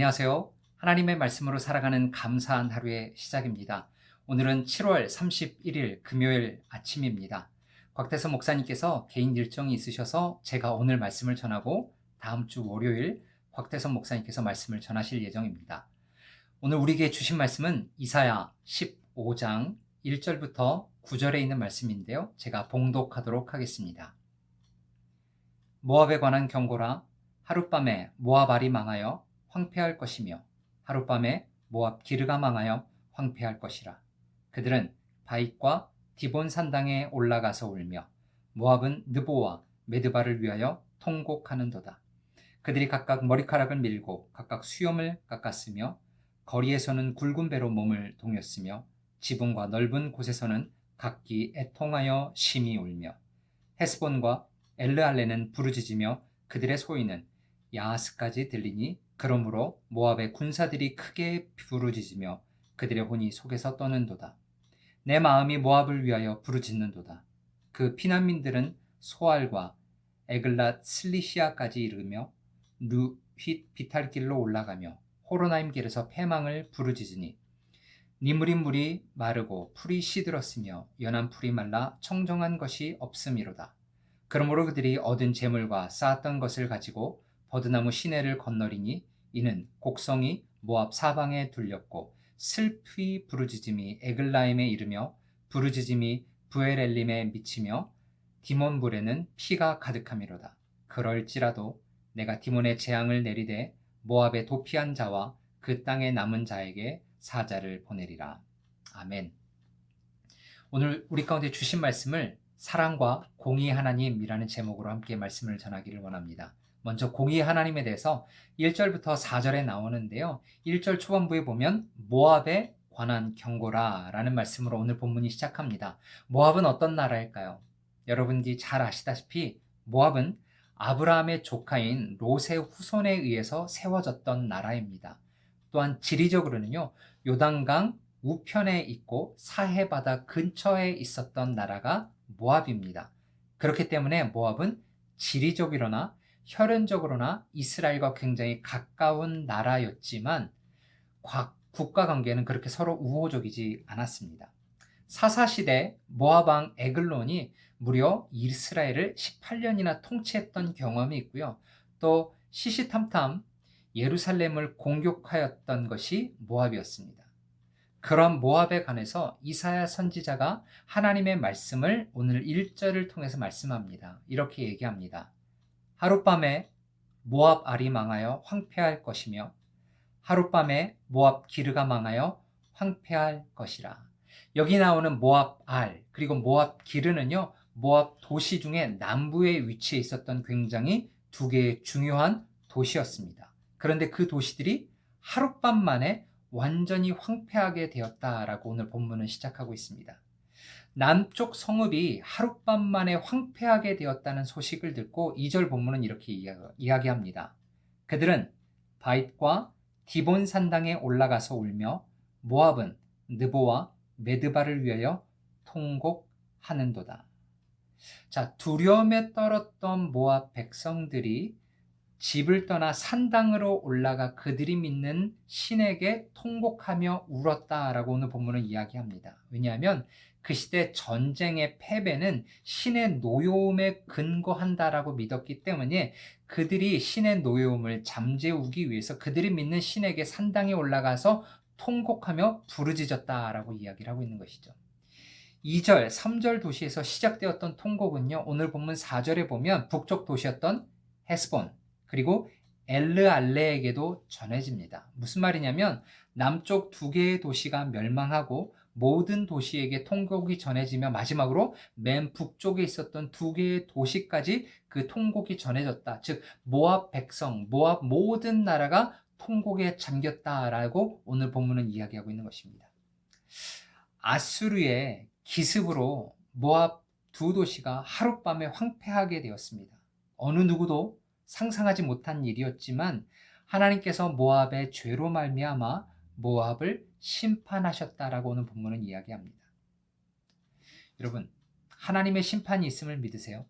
안녕하세요. 하나님의 말씀으로 살아가는 감사한 하루의 시작입니다. 오늘은 7월 31일 금요일 아침입니다. 곽태서 목사님께서 개인 일정이 있으셔서 제가 오늘 말씀을 전하고 다음 주 월요일 곽태선 목사님께서 말씀을 전하실 예정입니다. 오늘 우리에게 주신 말씀은 이사야 15장 1절부터 9절에 있는 말씀인데요. 제가 봉독하도록 하겠습니다. 모압에 관한 경고라 하룻밤에 모압 알이 망하여 황폐할 것이며 하룻밤에 모압 기르가 망하여 황폐할 것이라. 그들은 바익과 디본 산당에 올라가서 울며 모압은 느보와 메드바를 위하여 통곡하는도다. 그들이 각각 머리카락을 밀고 각각 수염을 깎았으며 거리에서는 굵은 배로 몸을 동였으며 지붕과 넓은 곳에서는 각기 애통하여 심히 울며 헤스본과 엘르알레는 부르짖으며 그들의 소리는 야하스까지 들리니 그러므로 모압의 군사들이 크게 부르짖으며 그들의 혼이 속에서 떠는도다. 내 마음이 모압을 위하여 부르짖는도다. 그 피난민들은 소알과 에글랏 슬리시아까지 이르며 루휘 비탈길로 올라가며 호로나임 길에서 패망을 부르짖으니 니무린 물이 마르고 풀이 시들었으며 연한 풀이 말라 청정한 것이 없음이로다. 그러므로 그들이 얻은 재물과 쌓았던 것을 가지고 버드나무 시내를 건너리니 이는 곡성이 모압 사방에 둘렸고 슬피 부르짖음이 에글라임에 이르며 부르짖음이 부에렐림에 미치며 디몬불에는 피가 가득함이로다. 그럴지라도 내가 디몬의 재앙을 내리되 모압의 도피한 자와 그 땅에 남은 자에게 사자를 보내리라. 아멘. 오늘 우리 가운데 주신 말씀을 사랑과 공의 하나님이라는 제목으로 함께 말씀을 전하기를 원합니다. 먼저 공의 하나님에 대해서 1절부터 4절에 나오는데요. 1절 초반부에 보면 모압에 관한 경고라 라는 말씀으로 오늘 본문이 시작합니다. 모압은 어떤 나라일까요? 여러분들이 잘 아시다시피 모압은 아브라함의 조카인 롯의 후손에 의해서 세워졌던 나라입니다. 또한 지리적으로는요, 요단강 우편에 있고 사해바다 근처에 있었던 나라가 모압입니다. 그렇기 때문에 모압은 지리적이로나 혈연적으로나 이스라엘과 굉장히 가까운 나라였지만 국가 관계는 그렇게 서로 우호적이지 않았습니다. 사사 시대 모압왕 에글론이 무려 이스라엘을 18년이나 통치했던 경험이 있고요. 또 시시탐탐 예루살렘을 공격하였던 것이 모압이었습니다. 그런 모압에 관해서 이사야 선지자가 하나님의 말씀을 오늘 1절을 통해서 말씀합니다. 이렇게 얘기합니다. 하룻밤에 모압 알이 망하여 황폐할 것이며 하룻밤에 모압 기르가 망하여 황폐할 것이라. 여기 나오는 모압 알 그리고 모압 기르는요. 모압 도시 중에 남부에 위치해 있었던 굉장히 두 개의 중요한 도시였습니다. 그런데 그 도시들이 하룻밤 만에 완전히 황폐하게 되었다라고 오늘 본문은 시작하고 있습니다. 남쪽 성읍이 하룻밤 만에 황폐하게 되었다는 소식을 듣고 2절 본문은 이렇게 이야기합니다. 그들은 바잇과 디본 산당에 올라가서 울며 모압은 느보와 메드바를 위하여 통곡하는도다. 자, 두려움에 떨었던 모압 백성들이 집을 떠나 산당으로 올라가 그들이 믿는 신에게 통곡하며 울었다라고 오늘 본문은 이야기합니다. 왜냐하면 그 시대 전쟁의 패배는 신의 노여움에 근거한다라고 믿었기 때문에 그들이 신의 노여움을 잠재우기 위해서 그들이 믿는 신에게 산당에 올라가서 통곡하며 부르짖었다라고 이야기를 하고 있는 것이죠. 2절, 3절 도시에서 시작되었던 통곡은요, 오늘 본문 4절에 보면 북쪽 도시였던 헤스본, 그리고 엘르알레에게도 전해집니다. 무슨 말이냐면, 남쪽 두 개의 도시가 멸망하고 모든 도시에게 통곡이 전해지며 마지막으로 맨 북쪽에 있었던 두 개의 도시까지 그 통곡이 전해졌다. 즉, 모압 백성, 모압 모든 나라가 통곡에 잠겼다라고 오늘 본문은 이야기하고 있는 것입니다. 아수르의 기습으로 모압 두 도시가 하룻밤에 황폐하게 되었습니다. 어느 누구도 상상하지 못한 일이었지만 하나님께서 모압의 죄로 말미암아 모압을 심판하셨다라고 오는 본문은 이야기합니다. 여러분, 하나님의 심판이 있음을 믿으세요?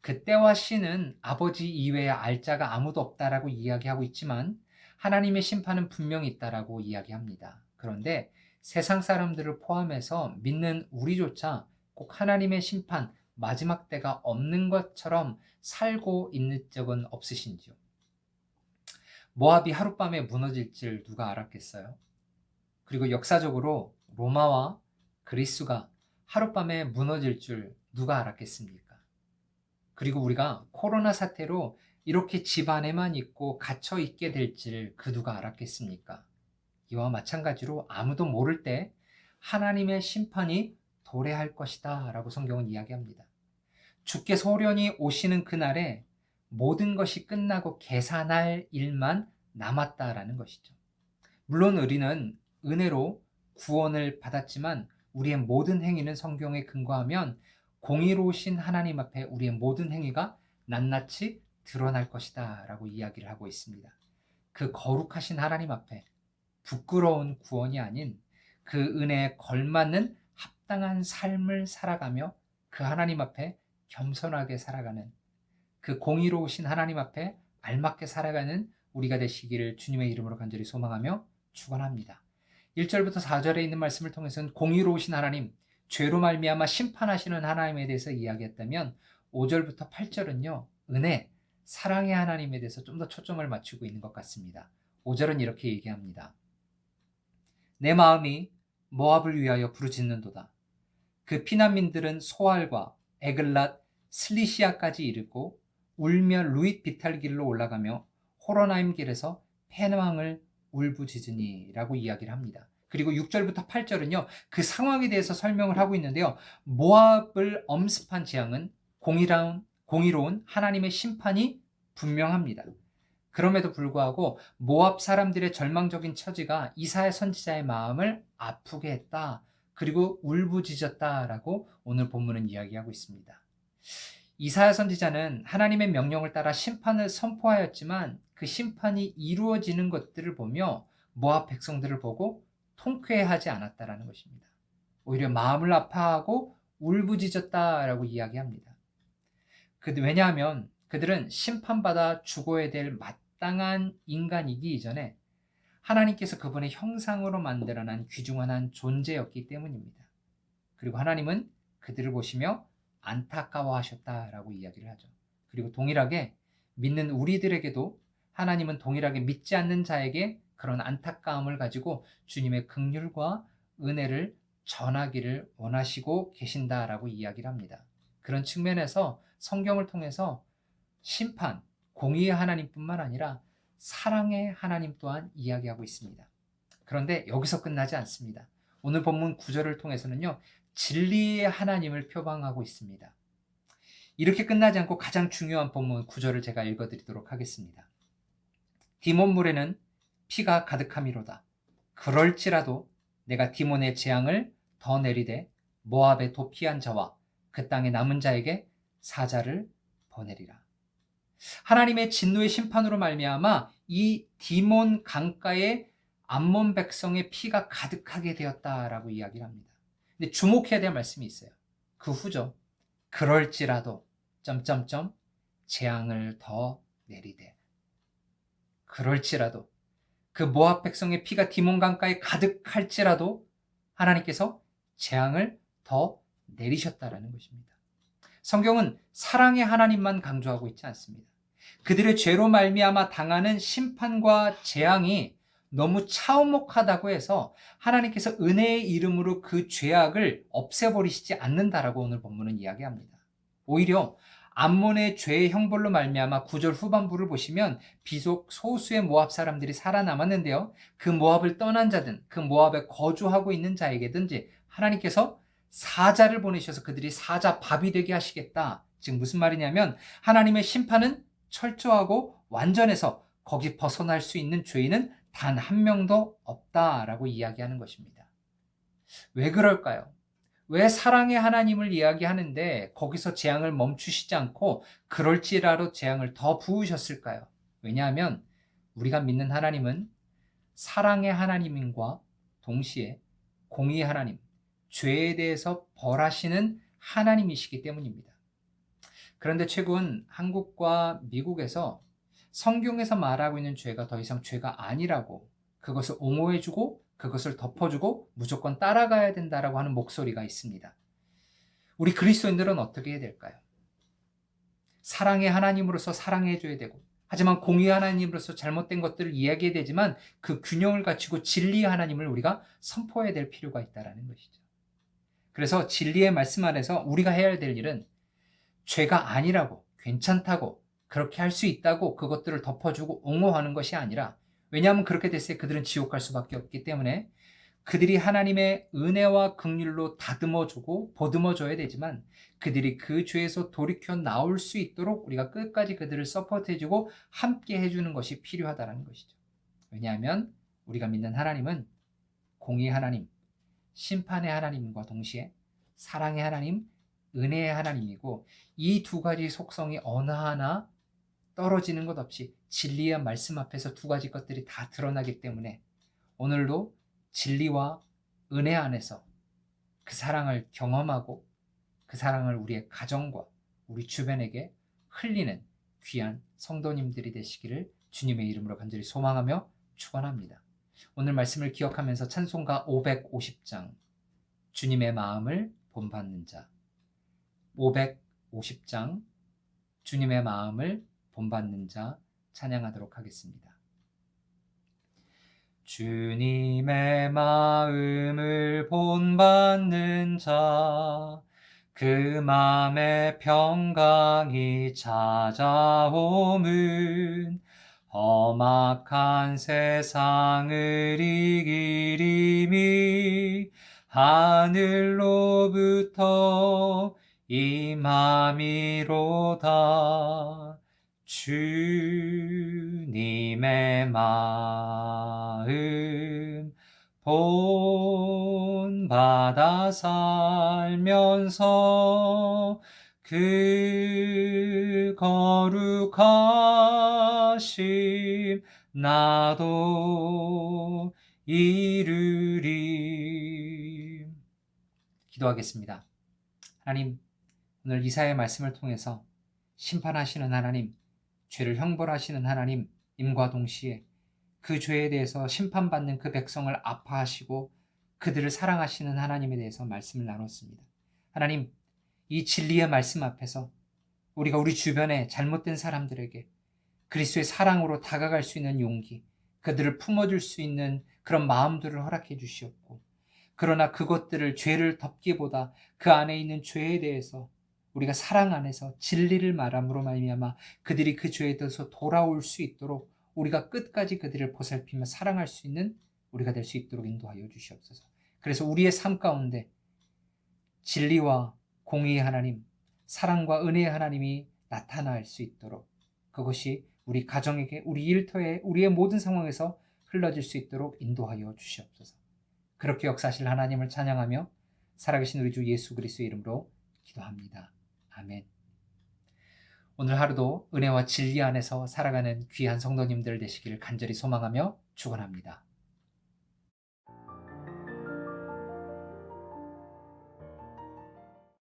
그때와 신은 아버지 이외에 알자가 아무도 없다라고 이야기하고 있지만 하나님의 심판은 분명히 있다라고 이야기합니다. 그런데 세상 사람들을 포함해서 믿는 우리조차 꼭 하나님의 심판, 마지막 때가 없는 것처럼 살고 있는 적은 없으신지요? 모압이 하룻밤에 무너질 줄 누가 알았겠어요? 그리고 역사적으로 로마와 그리스가 하룻밤에 무너질 줄 누가 알았겠습니까? 그리고 우리가 코로나 사태로 이렇게 집 안에만 있고 갇혀 있게 될지를 그 누가 알았겠습니까? 이와 마찬가지로 아무도 모를 때 하나님의 심판이 도래할 것이다 라고 성경은 이야기합니다. 주께 소련이 오시는 그날에 모든 것이 끝나고 계산할 일만 남았다라는 것이죠. 물론 우리는 은혜로 구원을 받았지만 우리의 모든 행위는 성경에 근거하면 공의로우신 하나님 앞에 우리의 모든 행위가 낱낱이 드러날 것이다 라고 이야기를 하고 있습니다. 그 거룩하신 하나님 앞에 부끄러운 구원이 아닌 그 은혜에 걸맞는 합당한 삶을 살아가며 그 하나님 앞에 겸손하게 살아가는 그 공의로우신 하나님 앞에 알맞게 살아가는 우리가 되시기를 주님의 이름으로 간절히 소망하며 축원합니다. 1절부터 4절에 있는 말씀을 통해서는 공의로우신 하나님, 죄로 말미암아 심판하시는 하나님에 대해서 이야기했다면 5절부터 8절은요. 은혜, 사랑의 하나님에 대해서 좀 더 초점을 맞추고 있는 것 같습니다. 5절은 이렇게 얘기합니다. 내 마음이 모압을 위하여 부르짖는도다. 그 피난민들은 소알과 에글랏, 슬리시아까지 이르고 울며 루잇 비탈 길로 올라가며 호로나임 길에서 패망을 울부짖으니라고 이야기를 합니다. 그리고 6절부터 8절은요. 그 상황에 대해서 설명을 하고 있는데요. 모압을 엄습한 재앙은 공의로운 공의로운 하나님의 심판이 분명합니다. 그럼에도 불구하고 모압 사람들의 절망적인 처지가 이사야 선지자의 마음을 아프게 했다. 그리고 울부짖었다라고 오늘 본문은 이야기하고 있습니다. 이사야 선지자는 하나님의 명령을 따라 심판을 선포하였지만 그 심판이 이루어지는 것들을 보며 모압 백성들을 보고 통쾌해하지 않았다라는 것입니다. 오히려 마음을 아파하고 울부짖었다라고 이야기합니다. 그 왜냐하면 그들은 심판받아 죽어야 될 마땅한 인간이기 이전에 하나님께서 그분의 형상으로 만들어난 귀중한 한 존재였기 때문입니다. 그리고 하나님은 그들을 보시며 안타까워하셨다라고 이야기를 하죠. 그리고 동일하게 믿는 우리들에게도 하나님은 동일하게 믿지 않는 자에게 그런 안타까움을 가지고 주님의 극률과 은혜를 전하기를 원하시고 계신다라고 이야기를 합니다. 그런 측면에서 성경을 통해서 심판, 공의의 하나님뿐만 아니라 사랑의 하나님 또한 이야기하고 있습니다. 그런데 여기서 끝나지 않습니다. 오늘 본문 구절을 통해서는요, 진리의 하나님을 표방하고 있습니다. 이렇게 끝나지 않고 가장 중요한 본문 구절을 제가 읽어드리도록 하겠습니다. 디몬물에는 피가 가득함이로다. 그럴지라도 내가 디몬의 재앙을 더 내리되 모압에 도피한 자와 그 땅에 남은 자에게 사자를 보내리라. 하나님의 진노의 심판으로 말미암아 이 디몬 강가에 암몬 백성의 피가 가득하게 되었다라고 이야기를 합니다. 근데 주목해야 될 말씀이 있어요. 그 후죠. 그럴지라도 점점점 재앙을 더 내리되 그럴지라도 그 모압 백성의 피가 디몬 강가에 가득할지라도 하나님께서 재앙을 더 내리셨다라는 것입니다. 성경은 사랑의 하나님만 강조하고 있지 않습니다. 그들의 죄로 말미암아 당하는 심판과 재앙이 너무 차오목하다고 해서 하나님께서 은혜의 이름으로 그 죄악을 없애버리시지 않는다라고 오늘 본문은 이야기합니다. 오히려 암몬의 죄의 형벌로 말미암아 구절 후반부를 보시면 비속 소수의 모압 사람들이 살아남았는데요. 그 모압을 떠난 자든 그 모압에 거주하고 있는 자에게든지 하나님께서 사자를 보내셔서 그들이 사자 밥이 되게 하시겠다. 지금 무슨 말이냐면 하나님의 심판은 철저하고 완전해서 거기 벗어날 수 있는 죄인은 단 한 명도 없다라고 이야기하는 것입니다. 왜 그럴까요? 왜 사랑의 하나님을 이야기하는데 거기서 재앙을 멈추시지 않고 그럴지라도 재앙을 더 부으셨을까요? 왜냐하면 우리가 믿는 하나님은 사랑의 하나님과 동시에 공의의 하나님, 죄에 대해서 벌하시는 하나님이시기 때문입니다. 그런데 최근 한국과 미국에서 성경에서 말하고 있는 죄가 더 이상 죄가 아니라고 그것을 옹호해주고 그것을 덮어주고 무조건 따라가야 된다라고 하는 목소리가 있습니다. 우리 그리스도인들은 어떻게 해야 될까요? 사랑의 하나님으로서 사랑해줘야 되고 하지만 공의 하나님으로서 잘못된 것들을 이야기해야 되지만 그 균형을 갖추고 진리의 하나님을 우리가 선포해야 될 필요가 있다라는 것이죠. 그래서 진리의 말씀 안에서 우리가 해야 될 일은 죄가 아니라고 괜찮다고 그렇게 할 수 있다고 그것들을 덮어주고 옹호하는 것이 아니라 왜냐하면 그렇게 됐을 때 그들은 지옥 갈 수밖에 없기 때문에 그들이 하나님의 은혜와 긍휼로 다듬어 주고 보듬어 줘야 되지만 그들이 그 죄에서 돌이켜 나올 수 있도록 우리가 끝까지 그들을 서포트해 주고 함께 해 주는 것이 필요하다는 것이죠. 왜냐하면 우리가 믿는 하나님은 공의 하나님, 심판의 하나님과 동시에 사랑의 하나님, 은혜의 하나님이고 이 두 가지 속성이 어느 하나 떨어지는 것 없이 진리의 말씀 앞에서 두 가지 것들이 다 드러나기 때문에 오늘도 진리와 은혜 안에서 그 사랑을 경험하고 그 사랑을 우리의 가정과 우리 주변에게 흘리는 귀한 성도님들이 되시기를 주님의 이름으로 간절히 소망하며 축원합니다. 오늘 말씀을 기억하면서 찬송가 550장 주님의 마음을 본받는 자 550장 주님의 마음을 본받는 자 찬양하도록 하겠습니다. 주님의 마음을 본받는 자, 그 맘에 평강이 찾아옴은 험악한 세상을 이기림이 하늘로부터 임함이로다. 주님의 마음 본받아 살면서 그 거룩하심 나도 이루리 기도하겠습니다. 하나님 오늘 이사의 말씀을 통해서 심판하시는 하나님 죄를 형벌하시는 하나님 임과 동시에 그 죄에 대해서 심판받는 그 백성을 아파하시고 그들을 사랑하시는 하나님에 대해서 말씀을 나눴습니다. 하나님, 이 진리의 말씀 앞에서 우리가 우리 주변에 잘못된 사람들에게 그리스도의 사랑으로 다가갈 수 있는 용기, 그들을 품어줄 수 있는 그런 마음들을 허락해 주시옵고, 그러나 그것들을 죄를 덮기보다 그 안에 있는 죄에 대해서 우리가 사랑 안에서 진리를 말함으로 말미암아 그들이 그 죄에 대해서 돌아올 수 있도록 우리가 끝까지 그들을 보살피며 사랑할 수 있는 우리가 될 수 있도록 인도하여 주시옵소서. 그래서 우리의 삶 가운데 진리와 공의의 하나님, 사랑과 은혜의 하나님이 나타날 수 있도록 그것이 우리 가정에게, 우리 일터에, 우리의 모든 상황에서 흘러질 수 있도록 인도하여 주시옵소서. 그렇게 역사하실 하나님을 찬양하며 살아계신 우리 주 예수 그리스도의 이름으로 기도합니다. 아멘. 오늘 하루도 은혜와 진리 안에서 살아가는 귀한 성도님들 되시기를 간절히 소망하며 축원합니다.